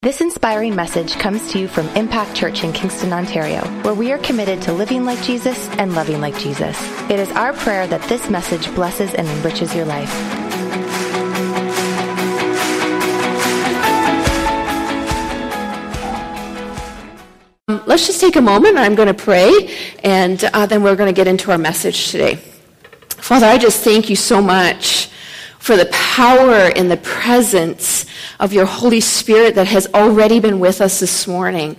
This inspiring message comes to you from Impact Church in Kingston, Ontario, where we are committed to living like Jesus and loving like Jesus. It is our prayer that this message blesses and enriches your life. Um, let's just take a moment. I'm going to pray, and uh, then we're going to get into our message today. Father, I just thank you so much for the power and the presence of your Holy Spirit that has already been with us this morning.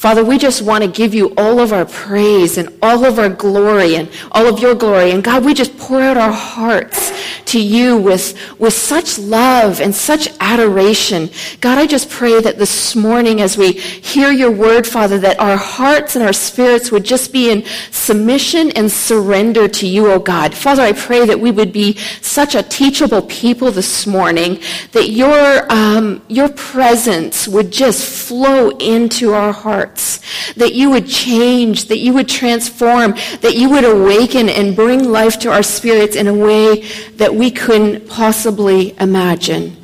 Father, we just want to give you all of our praise and all of our glory and all of your glory. And God, we just pour out our hearts to you with, with such love and such adoration. God, I just pray that this morning as we hear your word, Father, that our hearts and our spirits would just be in submission and surrender to you, oh God. Father, I pray that we would be such a teachable people this morning, that your, um, Um, your presence would just flow into our hearts, that you would change, that you would transform, that you would awaken and bring life to our spirits in a way that we couldn't possibly imagine.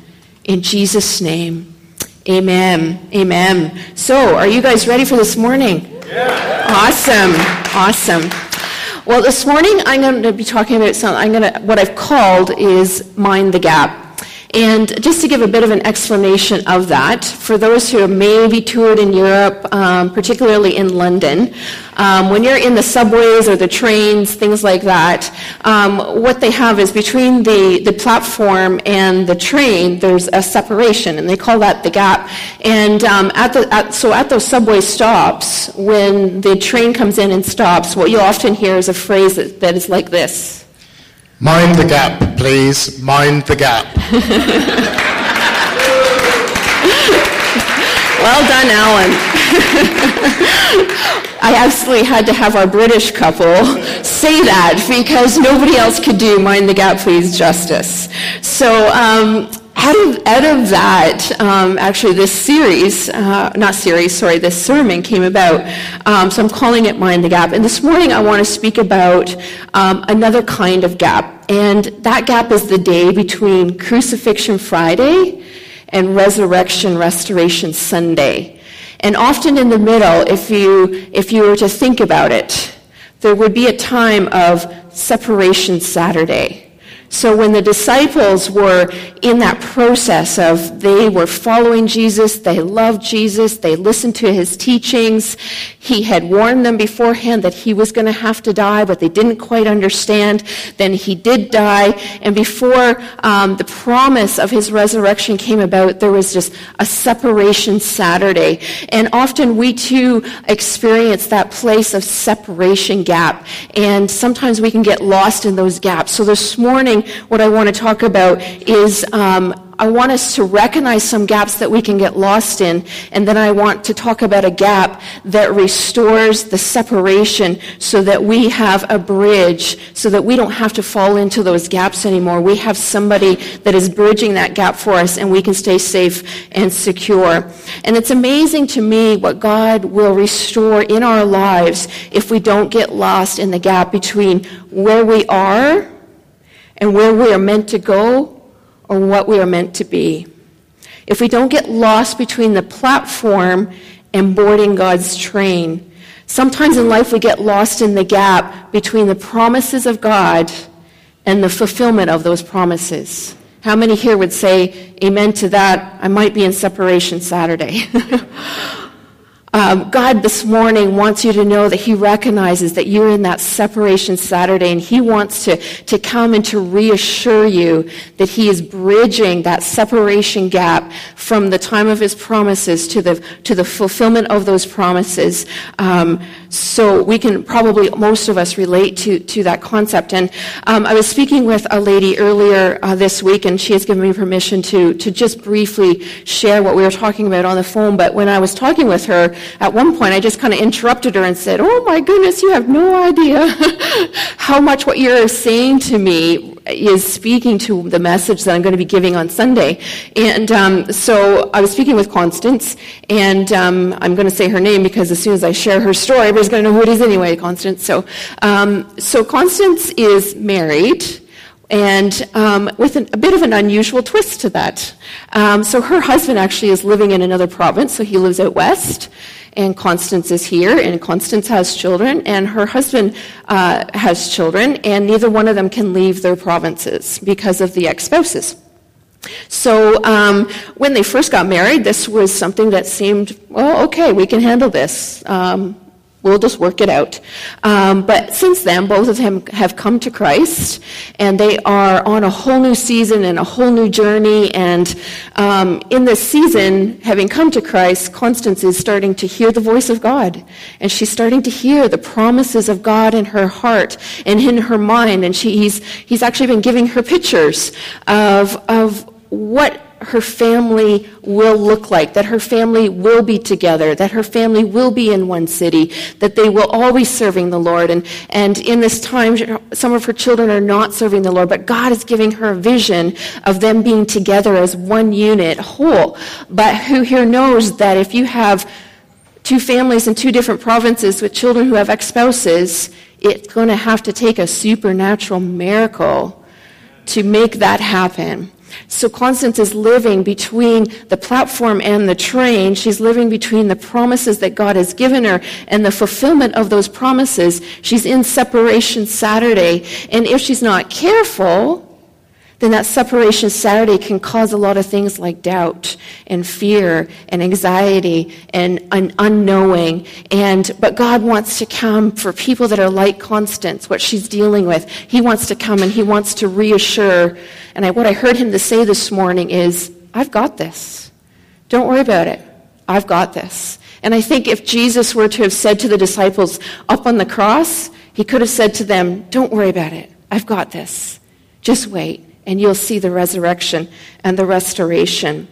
In Jesus' name, amen. Amen. So, are you guys ready for this morning? Yeah. Awesome. Awesome. Well, this morning I'm going to be talking about something. I'm going to what I've called is mind the gap. And just to give a bit of an explanation of that, for those who maybe toured in Europe, um, particularly in London, um, when you're in the subways or the trains, things like that, um, what they have is between the, the platform and the train, there's a separation, and they call that the gap. And um, at the, at, so at those subway stops, when the train comes in and stops, what you'll often hear is a phrase that, that is like this. Mind the gap, please. Mind the gap. well done, Alan. I absolutely had to have our British couple say that because nobody else could do mind the gap, please justice. So, um, out of, out of that, um, actually, this series, uh, not series, sorry, this sermon came about. Um, so I'm calling it Mind the Gap. And this morning I want to speak about um, another kind of gap. And that gap is the day between Crucifixion Friday and Resurrection Restoration Sunday. And often in the middle, if you, if you were to think about it, there would be a time of Separation Saturday. So when the disciples were in that process of they were following Jesus, they loved Jesus, they listened to his teachings, he had warned them beforehand that he was going to have to die, but they didn't quite understand. Then he did die, and before um, the promise of his resurrection came about, there was just a separation Saturday. And often we too experience that place of separation gap, and sometimes we can get lost in those gaps. So this morning morning, what I want to talk about is um, I want us to recognize some gaps that we can get lost in, and then I want to talk about a gap that restores the separation so that we have a bridge, so that we don't have to fall into those gaps anymore. We have somebody that is bridging that gap for us, and we can stay safe and secure. And it's amazing to me what God will restore in our lives if we don't get lost in the gap between where we are and where we are meant to go or what we are meant to be. If we don't get lost between the platform and boarding God's train, sometimes in life we get lost in the gap between the promises of God and the fulfillment of those promises. How many here would say amen to that? I might be in separation Saturday. Um, God this morning wants you to know that He recognizes that you're in that separation Saturday, and He wants to, to come and to reassure you that He is bridging that separation gap from the time of His promises to the, to the fulfillment of those promises. Um, so we can probably, most of us, relate to, to that concept. And um, I was speaking with a lady earlier uh, this week, and she has given me permission to, to just briefly share what we were talking about on the phone. But when I was talking with her, at one point I just kind of interrupted her and said, Oh my goodness, you have no idea how much what you're saying to me is speaking to the message that I'm going to be giving on Sunday. And um, so I was speaking with Constance, and um, I'm going to say her name because as soon as I share her story, everybody's going to know who it is anyway, Constance. So, um, so Constance is married and um, with an, a bit of an unusual twist to that. Um, so her husband actually is living in another province, so he lives out west, and Constance is here, and Constance has children, and her husband uh, has children, and neither one of them can leave their provinces because of the ex-spouses. So um, when they first got married, this was something that seemed, well, okay, we can handle this. Um, We'll just work it out. Um, but since then, both of them have come to Christ, and they are on a whole new season and a whole new journey. And um, in this season, having come to Christ, Constance is starting to hear the voice of God, and she's starting to hear the promises of God in her heart and in her mind. And she, he's, he's actually been giving her pictures of, of what her family will look like, that her family will be together, that her family will be in one city, that they will be serving the Lord. And, and in this time, some of her children are not serving the Lord, but God is giving her a vision of them being together as one unit, whole. But who here knows that if you have two families in two different provinces with children who have ex spouses, it's going to have to take a supernatural miracle to make that happen. So Constance is living between the platform and the train. She's living between the promises that God has given her and the fulfillment of those promises. She's in separation Saturday. And if she's not careful, then that separation Saturday can cause a lot of things like doubt and fear and anxiety and un- unknowing. And, but God wants to come for people that are like Constance, what she's dealing with. He wants to come and he wants to reassure. And I, what I heard him to say this morning is, I've got this. Don't worry about it. I've got this. And I think if Jesus were to have said to the disciples up on the cross, he could have said to them, Don't worry about it. I've got this. Just wait and you'll see the resurrection and the restoration.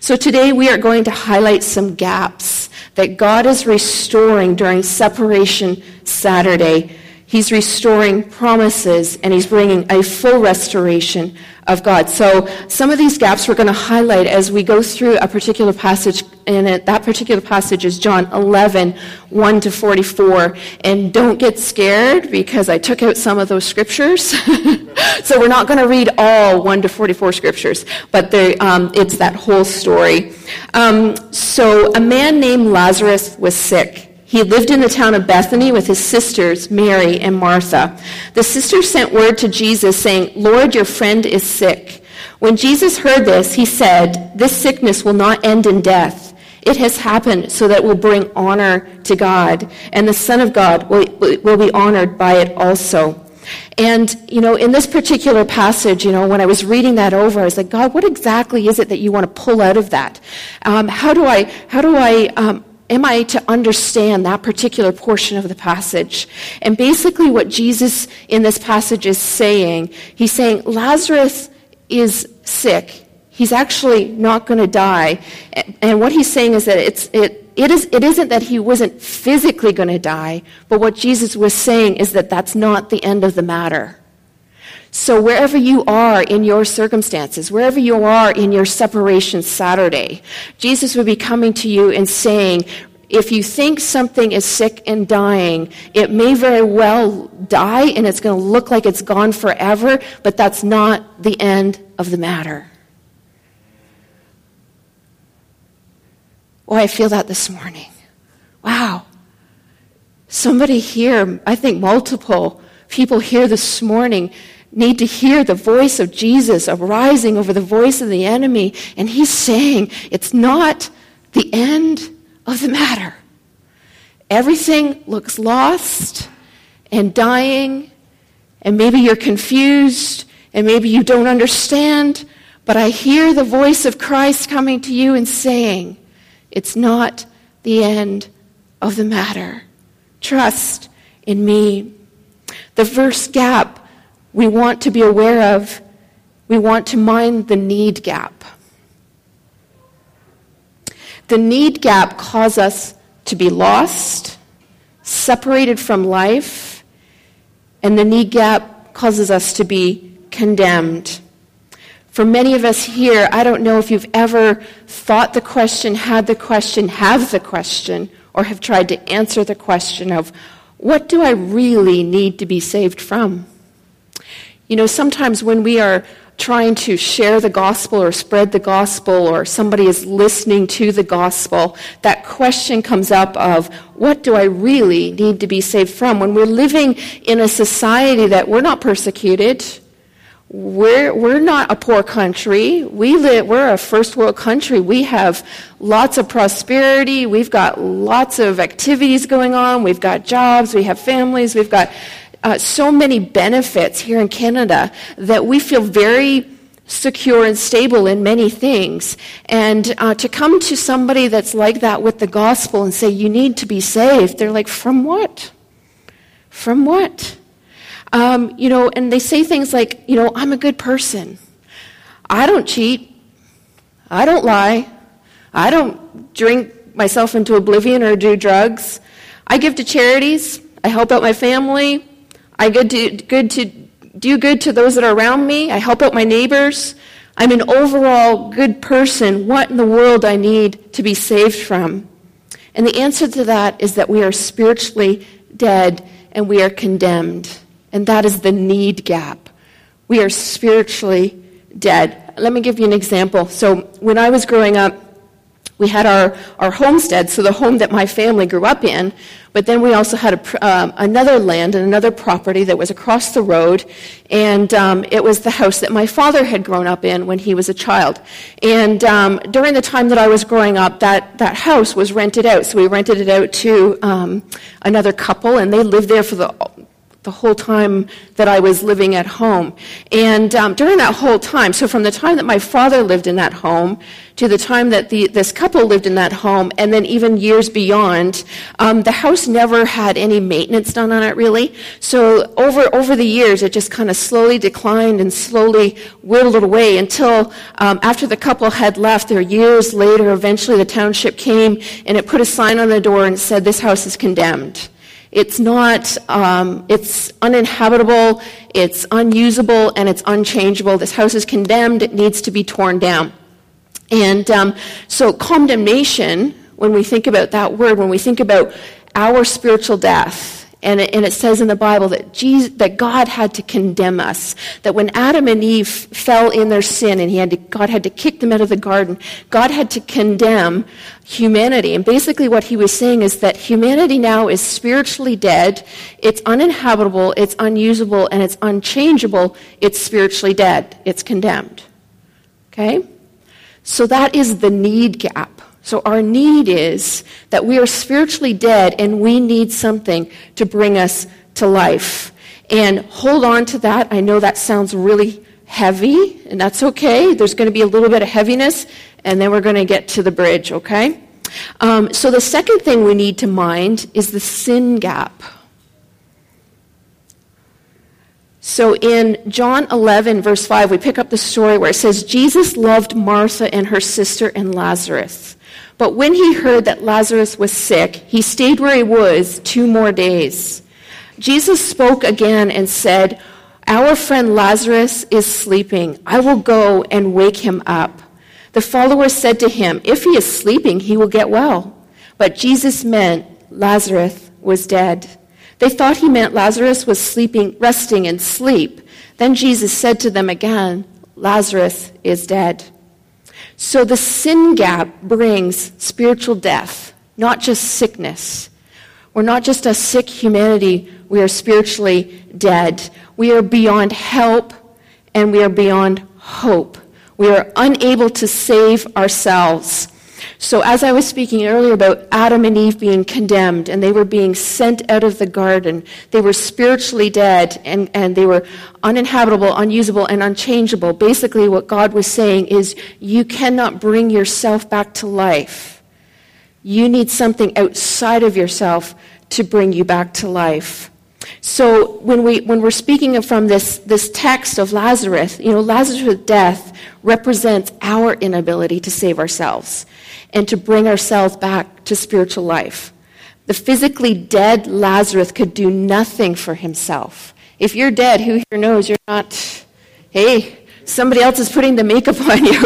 So today we are going to highlight some gaps that God is restoring during Separation Saturday. He's restoring promises and he's bringing a full restoration of God. So some of these gaps we're going to highlight as we go through a particular passage, and that particular passage is John 11, 1 to 44. And don't get scared because I took out some of those scriptures. so we're not going to read all 1 to 44 scriptures, but um, it's that whole story. Um, so a man named Lazarus was sick. He lived in the town of Bethany with his sisters, Mary and Martha. The sisters sent word to Jesus saying, Lord, your friend is sick. When Jesus heard this, he said, This sickness will not end in death. It has happened so that it will bring honor to God, and the Son of God will, will be honored by it also. And, you know, in this particular passage, you know, when I was reading that over, I was like, God, what exactly is it that you want to pull out of that? Um, how do I, how do I um, am I to understand that particular portion of the passage? And basically, what Jesus in this passage is saying, he's saying Lazarus is sick. He's actually not going to die. And what he's saying is that it's, it, it, is, it isn't that he wasn't physically going to die, but what Jesus was saying is that that's not the end of the matter. So, wherever you are in your circumstances, wherever you are in your separation Saturday, Jesus would be coming to you and saying, if you think something is sick and dying, it may very well die and it's going to look like it's gone forever, but that's not the end of the matter. Oh, I feel that this morning. Wow. Somebody here, I think multiple people here this morning, need to hear the voice of Jesus arising over the voice of the enemy. And he's saying it's not the end of the matter. Everything looks lost and dying, and maybe you're confused, and maybe you don't understand, but I hear the voice of Christ coming to you and saying, It's not the end of the matter. Trust in me. The first gap we want to be aware of, we want to mind the need gap. The need gap causes us to be lost, separated from life, and the need gap causes us to be condemned. For many of us here, I don't know if you've ever thought the question, had the question, have the question, or have tried to answer the question of what do I really need to be saved from? You know, sometimes when we are trying to share the gospel or spread the gospel or somebody is listening to the gospel, that question comes up of what do I really need to be saved from? When we're living in a society that we're not persecuted, we're, we're not a poor country. We live, we're a first world country. We have lots of prosperity. We've got lots of activities going on. We've got jobs. We have families. We've got uh, so many benefits here in Canada that we feel very secure and stable in many things. And uh, to come to somebody that's like that with the gospel and say, you need to be saved, they're like, from what? From what? Um, you know, and they say things like, you know, I'm a good person. I don't cheat. I don't lie. I don't drink myself into oblivion or do drugs. I give to charities. I help out my family. I good to, good to do good to those that are around me. I help out my neighbors. I'm an overall good person. What in the world I need to be saved from? And the answer to that is that we are spiritually dead and we are condemned. And that is the need gap. We are spiritually dead. Let me give you an example. So when I was growing up, we had our, our homestead, so the home that my family grew up in, but then we also had a, um, another land and another property that was across the road, and um, it was the house that my father had grown up in when he was a child. And um, during the time that I was growing up, that, that house was rented out, so we rented it out to um, another couple, and they lived there for the the whole time that I was living at home. And um, during that whole time, so from the time that my father lived in that home to the time that the, this couple lived in that home, and then even years beyond, um, the house never had any maintenance done on it really. So over, over the years, it just kind of slowly declined and slowly whittled away until um, after the couple had left, there years later, eventually the township came and it put a sign on the door and said, This house is condemned. It's not, um, it's uninhabitable, it's unusable, and it's unchangeable. This house is condemned, it needs to be torn down. And um, so, condemnation, when we think about that word, when we think about our spiritual death, and it, and it, says in the Bible that, Jesus, that God had to condemn us. That when Adam and Eve fell in their sin and he had to, God had to kick them out of the garden, God had to condemn humanity. And basically what he was saying is that humanity now is spiritually dead, it's uninhabitable, it's unusable, and it's unchangeable. It's spiritually dead. It's condemned. Okay? So that is the need gap. So our need is that we are spiritually dead and we need something to bring us to life. And hold on to that. I know that sounds really heavy, and that's okay. There's going to be a little bit of heaviness, and then we're going to get to the bridge, okay? Um, so the second thing we need to mind is the sin gap. So in John 11, verse 5, we pick up the story where it says, Jesus loved Martha and her sister and Lazarus. But when he heard that Lazarus was sick, he stayed where he was two more days. Jesus spoke again and said, Our friend Lazarus is sleeping. I will go and wake him up. The followers said to him, If he is sleeping, he will get well. But Jesus meant Lazarus was dead. They thought he meant Lazarus was sleeping, resting in sleep. Then Jesus said to them again, Lazarus is dead. So the sin gap brings spiritual death, not just sickness. We're not just a sick humanity, we are spiritually dead. We are beyond help and we are beyond hope. We are unable to save ourselves. So, as I was speaking earlier about Adam and Eve being condemned and they were being sent out of the garden, they were spiritually dead and, and they were uninhabitable, unusable, and unchangeable. Basically, what God was saying is, you cannot bring yourself back to life. You need something outside of yourself to bring you back to life. So when, we, when we're speaking from this, this text of Lazarus, you know, Lazarus' death represents our inability to save ourselves and to bring ourselves back to spiritual life. The physically dead Lazarus could do nothing for himself. If you're dead, who here knows you're not, hey, Somebody else is putting the makeup on you.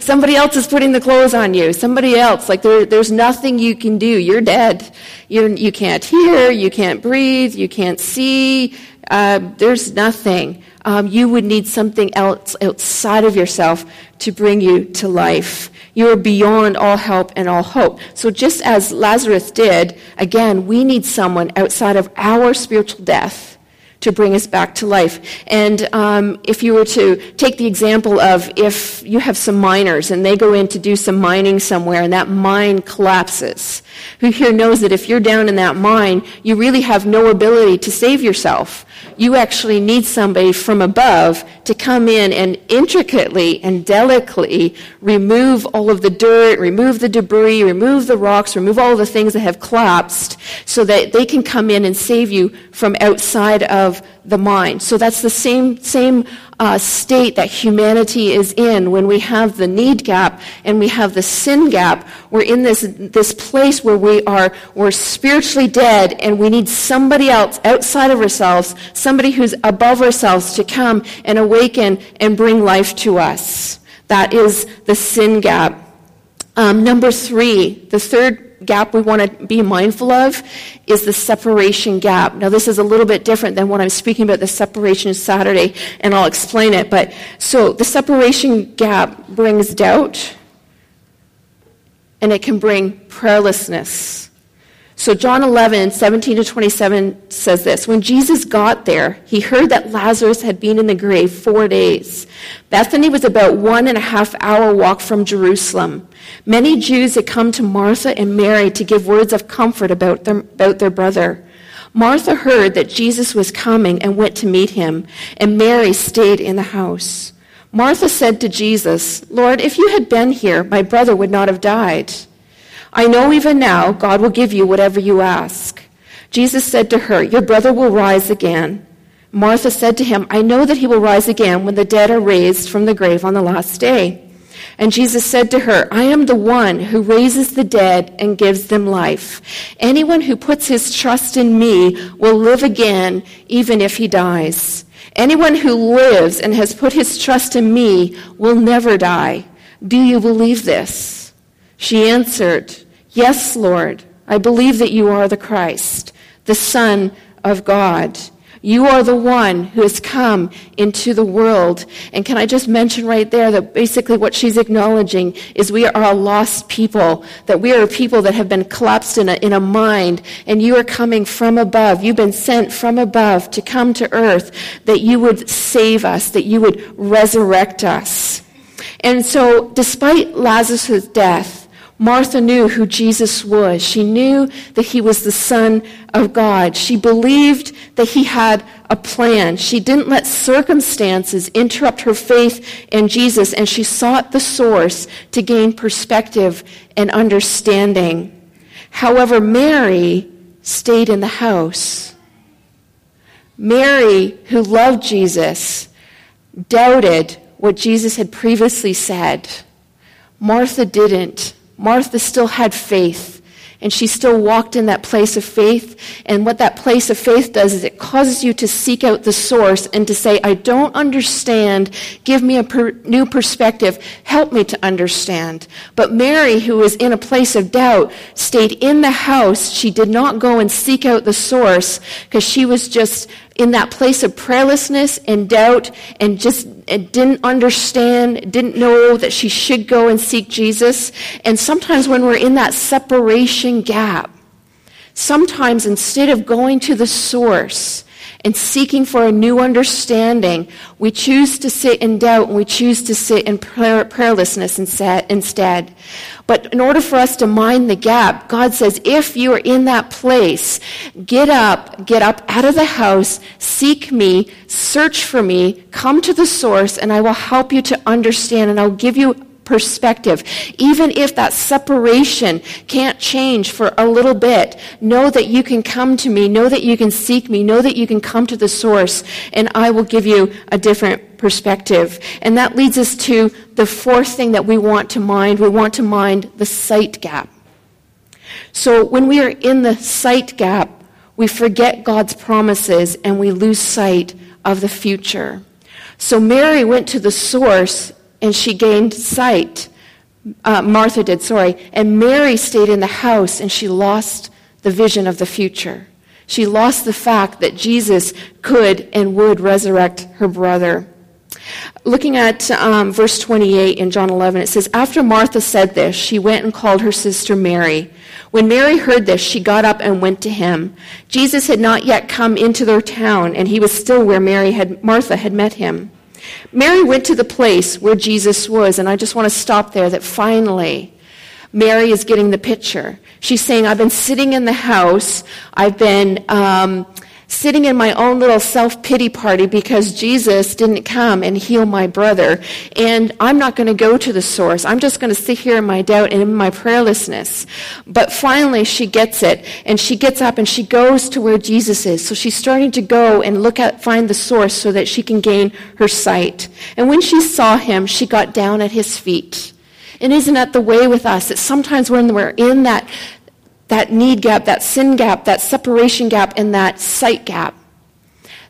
Somebody else is putting the clothes on you. Somebody else. Like there, there's nothing you can do. You're dead. You're, you can't hear. You can't breathe. You can't see. Uh, there's nothing. Um, you would need something else outside of yourself to bring you to life. You are beyond all help and all hope. So just as Lazarus did, again, we need someone outside of our spiritual death to bring us back to life. And um, if you were to take the example of if you have some miners and they go in to do some mining somewhere and that mine collapses, who here knows that if you're down in that mine, you really have no ability to save yourself you actually need somebody from above to come in and intricately and delicately remove all of the dirt, remove the debris, remove the rocks, remove all the things that have collapsed so that they can come in and save you from outside of the mind. So that's the same, same uh, state that humanity is in when we have the need gap and we have the sin gap. We're in this, this place where we are, we're spiritually dead and we need somebody else outside of ourselves, somebody who's above ourselves to come and awaken and bring life to us. That is the sin gap. Um, number three, the third gap we want to be mindful of is the separation gap. Now, this is a little bit different than what I'm speaking about the separation Saturday, and I'll explain it. But so the separation gap brings doubt, and it can bring prayerlessness. So John 11, 17 to 27 says this. When Jesus got there, he heard that Lazarus had been in the grave four days. Bethany was about one and a half hour walk from Jerusalem. Many Jews had come to Martha and Mary to give words of comfort about their, about their brother. Martha heard that Jesus was coming and went to meet him, and Mary stayed in the house. Martha said to Jesus, Lord, if you had been here, my brother would not have died. I know even now God will give you whatever you ask. Jesus said to her, Your brother will rise again. Martha said to him, I know that he will rise again when the dead are raised from the grave on the last day. And Jesus said to her, I am the one who raises the dead and gives them life. Anyone who puts his trust in me will live again, even if he dies. Anyone who lives and has put his trust in me will never die. Do you believe this? She answered, Yes, Lord, I believe that you are the Christ, the Son of God. You are the one who has come into the world. And can I just mention right there that basically what she's acknowledging is we are a lost people, that we are people that have been collapsed in a, in a mind, and you are coming from above. You've been sent from above to come to earth, that you would save us, that you would resurrect us. And so, despite Lazarus' death, Martha knew who Jesus was. She knew that he was the Son of God. She believed that he had a plan. She didn't let circumstances interrupt her faith in Jesus, and she sought the source to gain perspective and understanding. However, Mary stayed in the house. Mary, who loved Jesus, doubted what Jesus had previously said. Martha didn't. Martha still had faith. And she still walked in that place of faith. And what that place of faith does is it causes you to seek out the source and to say, I don't understand. Give me a per- new perspective. Help me to understand. But Mary, who was in a place of doubt, stayed in the house. She did not go and seek out the source because she was just in that place of prayerlessness and doubt and just didn't understand, didn't know that she should go and seek Jesus. And sometimes when we're in that separation gap, sometimes instead of going to the source and seeking for a new understanding, we choose to sit in doubt and we choose to sit in prayer, prayerlessness instead. But in order for us to mind the gap, God says, if you are in that place, get up, get up out of the house, seek me, search for me, come to the source, and I will help you to understand and I'll give you perspective. Even if that separation can't change for a little bit, know that you can come to me, know that you can seek me, know that you can come to the source, and I will give you a different perspective. And that leads us to the fourth thing that we want to mind. We want to mind the sight gap. So when we are in the sight gap, we forget God's promises and we lose sight of the future. So Mary went to the source and she gained sight. Uh, Martha did, sorry. And Mary stayed in the house and she lost the vision of the future. She lost the fact that Jesus could and would resurrect her brother. Looking at um, verse 28 in John 11, it says, After Martha said this, she went and called her sister Mary. When Mary heard this, she got up and went to him. Jesus had not yet come into their town, and he was still where Mary had, Martha had met him. Mary went to the place where Jesus was, and I just want to stop there that finally Mary is getting the picture. She's saying, I've been sitting in the house, I've been um, sitting in my own little self pity party because Jesus didn't come and heal my brother. And I'm not going to go to the source. I'm just going to sit here in my doubt and in my prayerlessness. But finally, she gets it. And she gets up and she goes to where Jesus is. So she's starting to go and look at, find the source so that she can gain her sight. And when she saw him, she got down at his feet. And isn't that the way with us? That sometimes when we're in that that need gap, that sin gap, that separation gap, and that sight gap.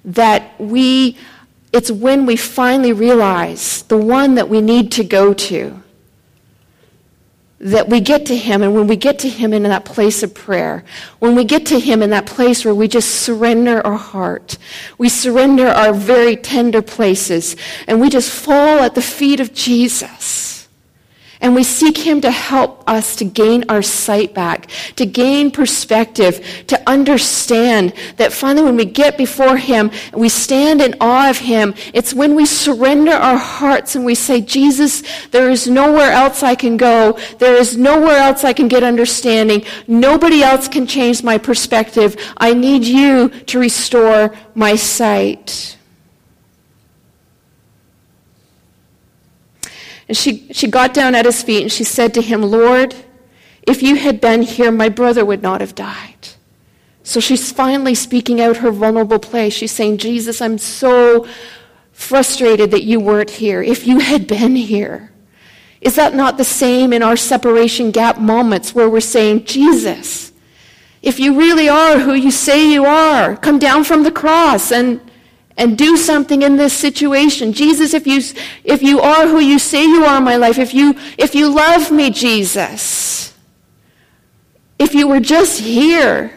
That we, it's when we finally realize the one that we need to go to. That we get to Him, and when we get to Him in that place of prayer, when we get to Him in that place where we just surrender our heart, we surrender our very tender places, and we just fall at the feet of Jesus and we seek Him to help us to gain our sight back, to gain perspective, to understand that finally when we get before Him we stand in awe of Him, it's when we surrender our hearts and we say, Jesus, there is nowhere else I can go. There is nowhere else I can get understanding. Nobody else can change my perspective. I need you to restore my sight. And she, she got down at his feet and she said to him, Lord, if you had been here, my brother would not have died. So she's finally speaking out her vulnerable place. She's saying, Jesus, I'm so frustrated that you weren't here. If you had been here. Is that not the same in our separation gap moments where we're saying, Jesus, if you really are who you say you are, come down from the cross and and do something in this situation. Jesus, if you, if you are who you say you are in my life, if you, if you love me, Jesus, if you were just here,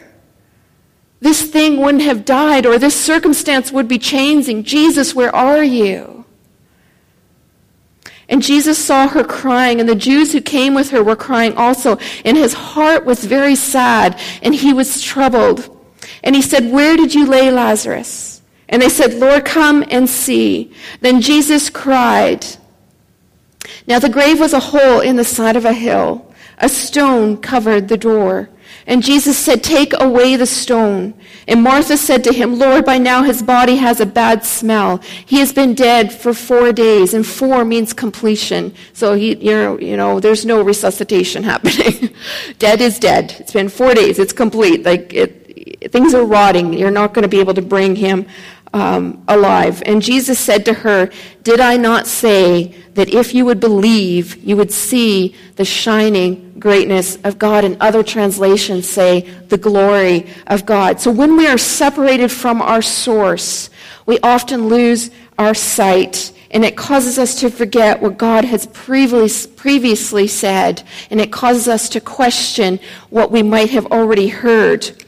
this thing wouldn't have died or this circumstance would be changing. Jesus, where are you? And Jesus saw her crying, and the Jews who came with her were crying also. And his heart was very sad, and he was troubled. And he said, Where did you lay Lazarus? And they said, Lord, come and see. Then Jesus cried. Now the grave was a hole in the side of a hill. A stone covered the door. And Jesus said, Take away the stone. And Martha said to him, Lord, by now his body has a bad smell. He has been dead for four days, and four means completion. So he, you know, you know there's no resuscitation happening. dead is dead. It's been four days. It's complete. Like it, things are rotting. You're not going to be able to bring him um, alive. And Jesus said to her, Did I not say that if you would believe, you would see the shining greatness of God? And other translations say the glory of God. So when we are separated from our source, we often lose our sight. And it causes us to forget what God has previously said. And it causes us to question what we might have already heard.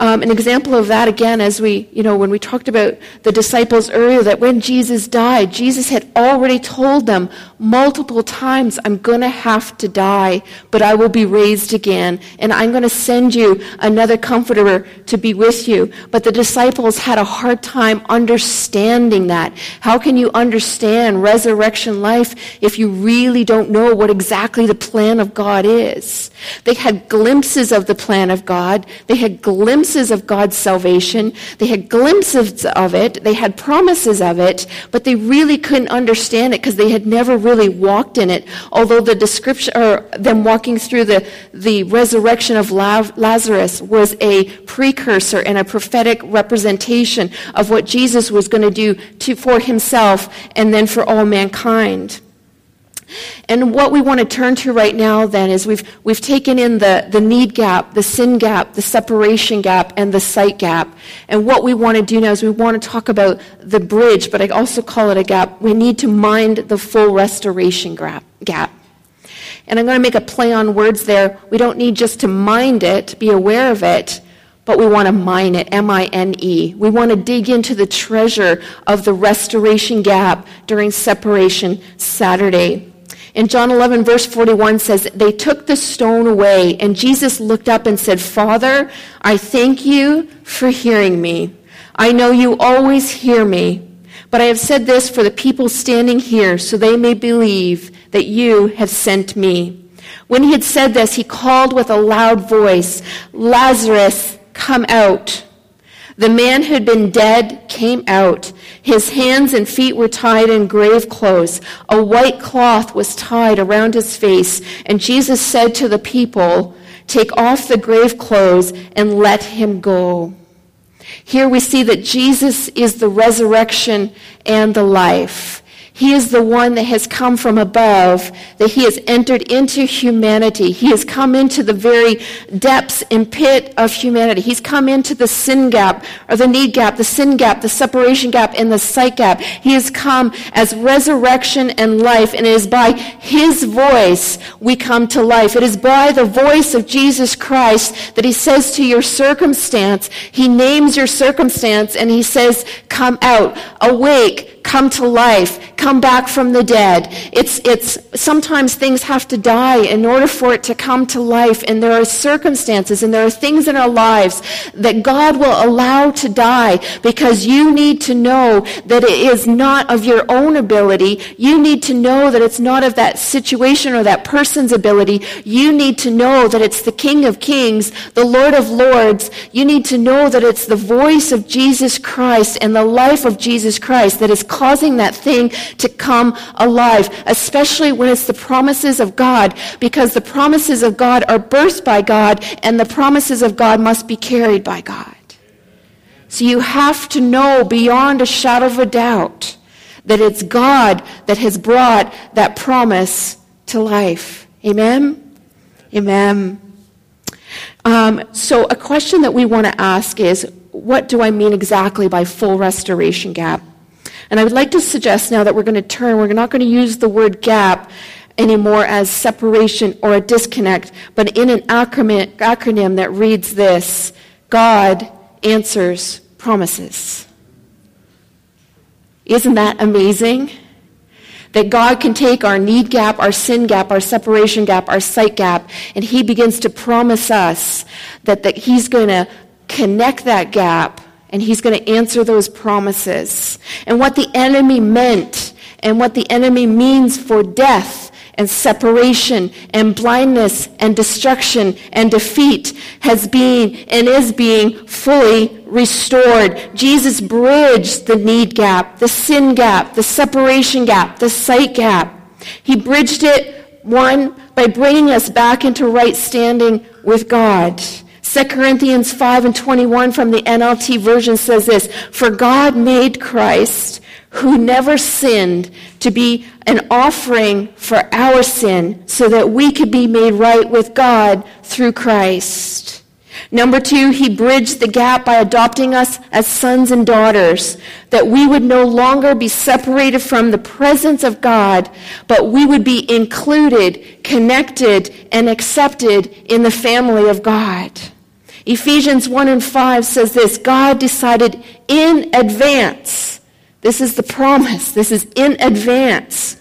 Um, an example of that, again, as we, you know, when we talked about the disciples earlier, that when Jesus died, Jesus had already told them multiple times, I'm going to have to die, but I will be raised again, and I'm going to send you another comforter to be with you. But the disciples had a hard time understanding that. How can you understand resurrection life if you really don't know what exactly the plan of God is? They had glimpses of the plan of God. They had glimpses glimpses of God's salvation. They had glimpses of it. They had promises of it, but they really couldn't understand it because they had never really walked in it. Although the description, or them walking through the, the resurrection of Lazarus was a precursor and a prophetic representation of what Jesus was going to do for himself and then for all mankind. And what we want to turn to right now then is we've, we've taken in the, the need gap, the sin gap, the separation gap, and the sight gap. And what we want to do now is we want to talk about the bridge, but I also call it a gap. We need to mind the full restoration gap. And I'm going to make a play on words there. We don't need just to mind it, be aware of it, but we want to mine it, M I N E. We want to dig into the treasure of the restoration gap during separation Saturday. In John 11, verse 41 says, They took the stone away, and Jesus looked up and said, Father, I thank you for hearing me. I know you always hear me, but I have said this for the people standing here, so they may believe that you have sent me. When he had said this, he called with a loud voice, Lazarus, come out. The man who had been dead came out. His hands and feet were tied in grave clothes. A white cloth was tied around his face. And Jesus said to the people, Take off the grave clothes and let him go. Here we see that Jesus is the resurrection and the life. He is the one that has come from above, that he has entered into humanity. He has come into the very depths and pit of humanity. He's come into the sin gap, or the need gap, the sin gap, the separation gap, and the sight gap. He has come as resurrection and life, and it is by his voice we come to life. It is by the voice of Jesus Christ that he says to your circumstance, he names your circumstance, and he says, Come out, awake, come to life, come back from the dead. It's, it's, sometimes things have to die in order for it to come to life. And there are circumstances and there are things in our lives that God will allow to die because you need to know that it is not of your own ability. You need to know that it's not of that situation or that person's ability. You need to know that it's the King of Kings, the Lord of Lords. You need to know that it's the voice of Jesus Christ and the life of Jesus Christ that is causing that thing to come alive, especially when it's the promises of God, because the promises of God are birthed by God, and the promises of God must be carried by God. So you have to know beyond a shadow of a doubt that it's God that has brought that promise to life. Amen? Amen. Um, so, a question that we want to ask is what do I mean exactly by full restoration gap? And I would like to suggest now that we're going to turn, we're not going to use the word gap anymore as separation or a disconnect, but in an acronym, acronym that reads this God answers promises. Isn't that amazing? That God can take our need gap, our sin gap, our separation gap, our sight gap, and He begins to promise us that, that He's going to connect that gap and he's going to answer those promises. And what the enemy meant and what the enemy means for death and separation and blindness and destruction and defeat has been and is being fully restored. Jesus bridged the need gap, the sin gap, the separation gap, the sight gap. He bridged it, one, by bringing us back into right standing with God. 2 Corinthians 5 and 21 from the NLT version says this For God made Christ, who never sinned, to be an offering for our sin, so that we could be made right with God through Christ. Number two, he bridged the gap by adopting us as sons and daughters, that we would no longer be separated from the presence of God, but we would be included, connected, and accepted in the family of God. Ephesians 1 and 5 says this God decided in advance. This is the promise. This is in advance.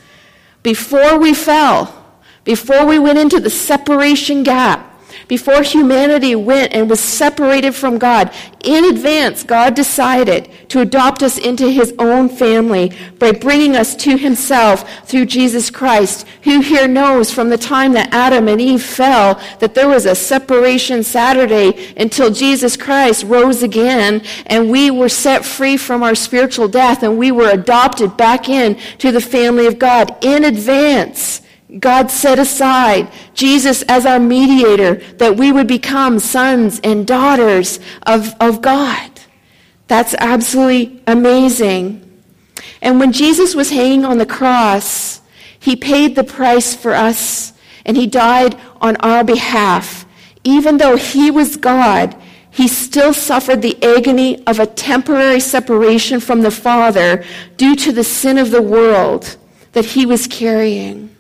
Before we fell, before we went into the separation gap, before humanity went and was separated from God, in advance, God decided to adopt us into his own family by bringing us to himself through Jesus Christ, who here knows from the time that Adam and Eve fell that there was a separation Saturday until Jesus Christ rose again and we were set free from our spiritual death and we were adopted back in to the family of God in advance. God set aside Jesus as our mediator that we would become sons and daughters of, of God. That's absolutely amazing. And when Jesus was hanging on the cross, He paid the price for us, and he died on our behalf. Even though he was God, he still suffered the agony of a temporary separation from the Father due to the sin of the world that he was carrying.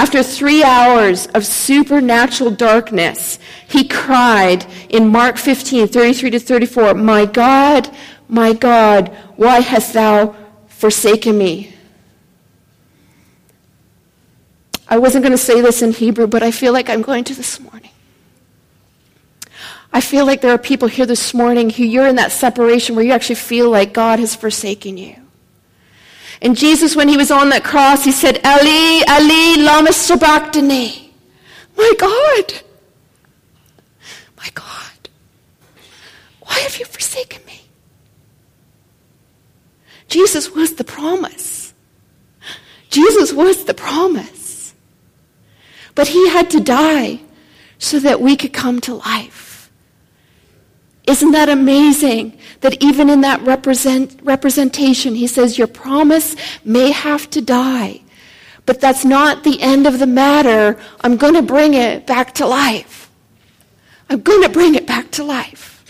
After three hours of supernatural darkness, he cried in Mark 15, 33 to 34, My God, my God, why hast thou forsaken me? I wasn't going to say this in Hebrew, but I feel like I'm going to this morning. I feel like there are people here this morning who you're in that separation where you actually feel like God has forsaken you. And Jesus, when he was on that cross, he said, Eli, Eli, lama sabachthani. My God. My God. Why have you forsaken me? Jesus was the promise. Jesus was the promise. But he had to die so that we could come to life. Isn't that amazing? That even in that represent, representation, he says, Your promise may have to die, but that's not the end of the matter. I'm going to bring it back to life. I'm going to bring it back to life.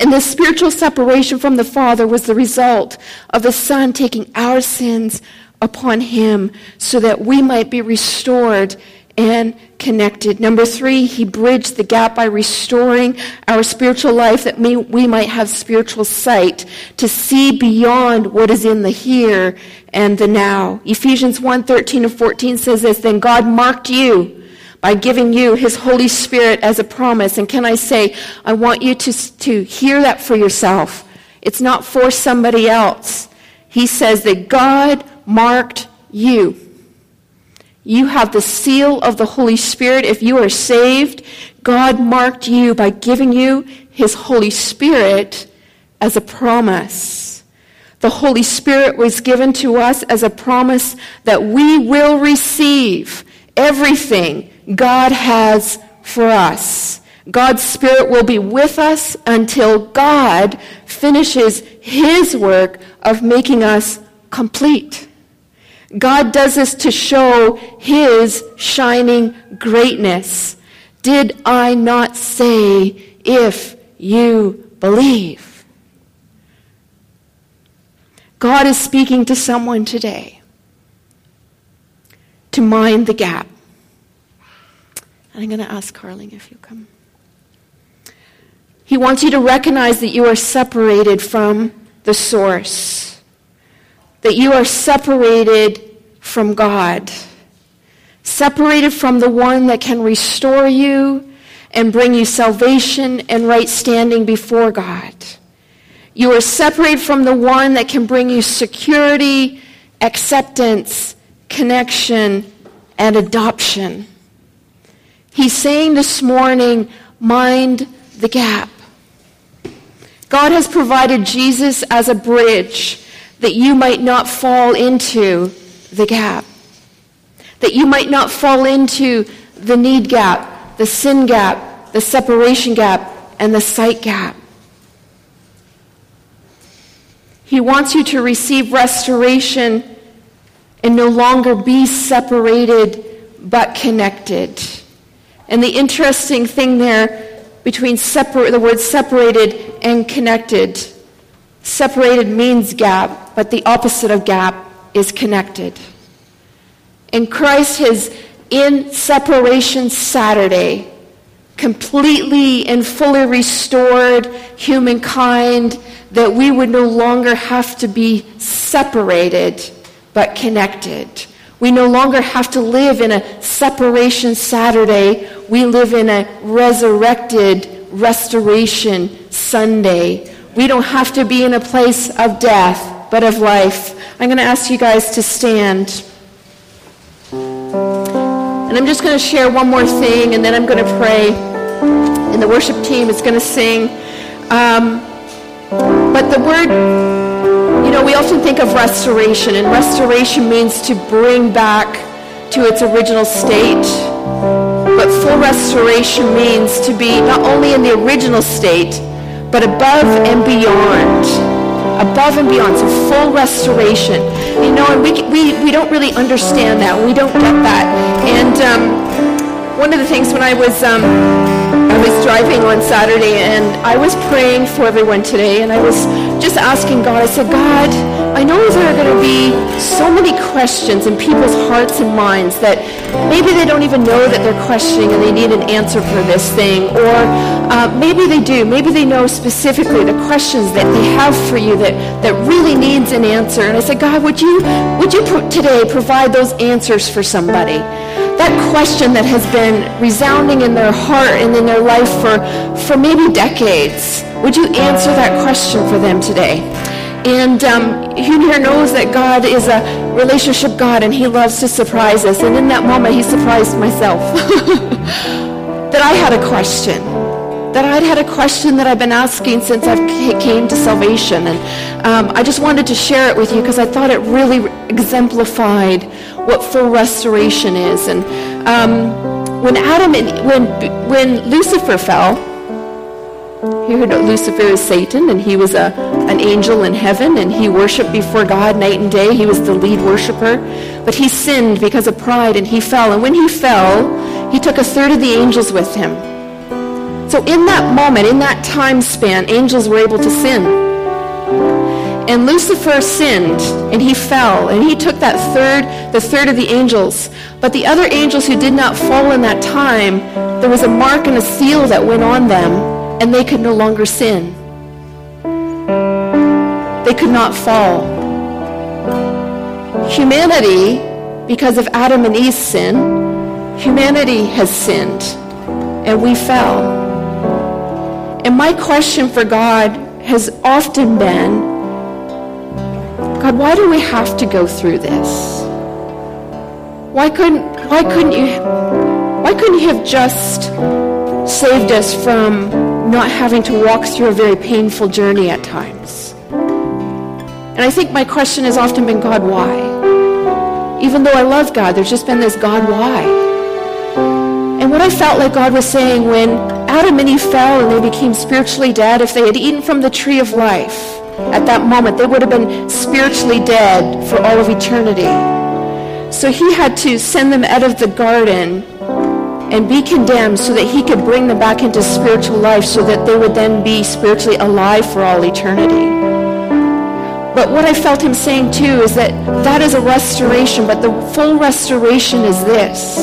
And this spiritual separation from the Father was the result of the Son taking our sins upon him so that we might be restored and connected. Number three, he bridged the gap by restoring our spiritual life that we, we might have spiritual sight to see beyond what is in the here and the now. Ephesians 1 13 and 14 says this Then God marked you by giving you his Holy Spirit as a promise. And can I say, I want you to, to hear that for yourself. It's not for somebody else. He says that God marked you. You have the seal of the Holy Spirit. If you are saved, God marked you by giving you his Holy Spirit as a promise. The Holy Spirit was given to us as a promise that we will receive everything God has for us. God's Spirit will be with us until God finishes his work of making us complete. God does this to show his shining greatness. Did I not say, if you believe? God is speaking to someone today to mind the gap. And I'm going to ask Carling if you come. He wants you to recognize that you are separated from the source that you are separated from God, separated from the one that can restore you and bring you salvation and right standing before God. You are separated from the one that can bring you security, acceptance, connection, and adoption. He's saying this morning, mind the gap. God has provided Jesus as a bridge that you might not fall into the gap, that you might not fall into the need gap, the sin gap, the separation gap, and the sight gap. He wants you to receive restoration and no longer be separated but connected. And the interesting thing there between separ- the word separated and connected Separated means gap, but the opposite of gap is connected. And Christ has, in separation Saturday, completely and fully restored humankind that we would no longer have to be separated but connected. We no longer have to live in a separation Saturday. We live in a resurrected restoration Sunday we don't have to be in a place of death, but of life. I'm going to ask you guys to stand. And I'm just going to share one more thing, and then I'm going to pray. And the worship team is going to sing. Um, but the word, you know, we often think of restoration, and restoration means to bring back to its original state. But full restoration means to be not only in the original state, but above and beyond. above and beyond, so full restoration. You know, and we, we, we don't really understand that. We don't get that. And um, one of the things when I was um, I was driving on Saturday and I was praying for everyone today, and I was just asking God. I said, God, I know there are going to be so many questions in people's hearts and minds that maybe they don't even know that they're questioning and they need an answer for this thing. Or uh, maybe they do. Maybe they know specifically the questions that they have for you that, that really needs an answer. And I said, God, would you, would you today provide those answers for somebody? That question that has been resounding in their heart and in their life for, for maybe decades. Would you answer that question for them today? And um, who here knows that God is a relationship God and he loves to surprise us. And in that moment, he surprised myself. that I had a question. That I'd had a question that I've been asking since I came to salvation. And um, I just wanted to share it with you because I thought it really exemplified what full restoration is. And um, when Adam and when, when Lucifer fell, he heard Lucifer is Satan, and he was a, an angel in heaven, and he worshiped before God night and day. He was the lead worshiper. But he sinned because of pride, and he fell. And when he fell, he took a third of the angels with him. So in that moment, in that time span, angels were able to sin. And Lucifer sinned, and he fell, and he took that third, the third of the angels. But the other angels who did not fall in that time, there was a mark and a seal that went on them and they could no longer sin. They could not fall. Humanity, because of Adam and Eve's sin, humanity has sinned and we fell. And my question for God has often been, God, why do we have to go through this? Why couldn't, why couldn't you, why couldn't you have just saved us from not having to walk through a very painful journey at times. And I think my question has often been, God, why? Even though I love God, there's just been this, God, why? And what I felt like God was saying when Adam and Eve fell and they became spiritually dead, if they had eaten from the tree of life at that moment, they would have been spiritually dead for all of eternity. So he had to send them out of the garden and be condemned so that he could bring them back into spiritual life so that they would then be spiritually alive for all eternity. But what I felt him saying too is that that is a restoration, but the full restoration is this.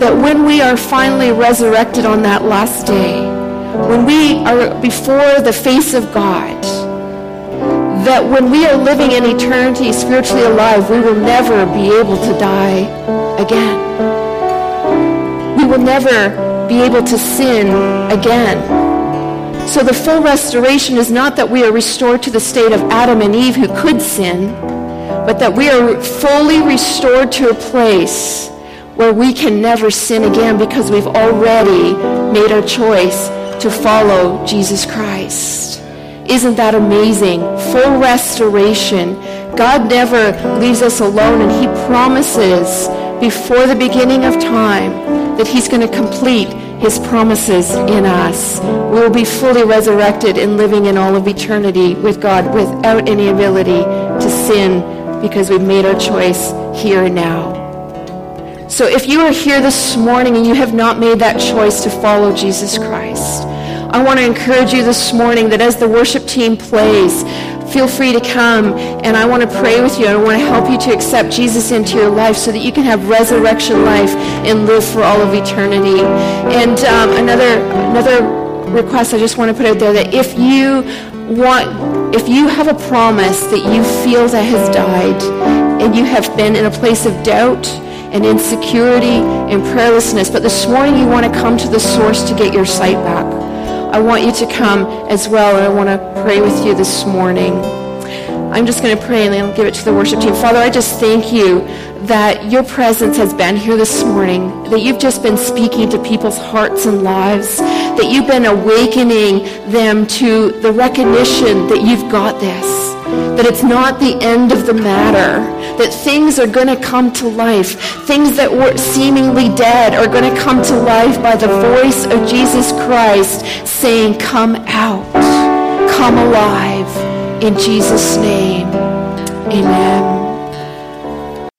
That when we are finally resurrected on that last day, when we are before the face of God, that when we are living in eternity spiritually alive, we will never be able to die again will never be able to sin again. So the full restoration is not that we are restored to the state of Adam and Eve who could sin, but that we are fully restored to a place where we can never sin again because we've already made our choice to follow Jesus Christ. Isn't that amazing? Full restoration. God never leaves us alone and he promises before the beginning of time that he's going to complete his promises in us. We will be fully resurrected and living in all of eternity with God without any ability to sin because we've made our choice here and now. So if you are here this morning and you have not made that choice to follow Jesus Christ, I want to encourage you this morning that as the worship team plays, feel free to come and I want to pray with you. I want to help you to accept Jesus into your life so that you can have resurrection life and live for all of eternity. And um, another another request I just want to put out there that if you want if you have a promise that you feel that has died and you have been in a place of doubt and insecurity and prayerlessness, but this morning you want to come to the source to get your sight back. I want you to come as well, and I want to pray with you this morning. I'm just going to pray and then I'll give it to the worship team. Father, I just thank you that your presence has been here this morning, that you've just been speaking to people's hearts and lives, that you've been awakening them to the recognition that you've got this that it's not the end of the matter, that things are going to come to life. Things that were seemingly dead are going to come to life by the voice of Jesus Christ saying, come out, come alive In Jesus' name, amen.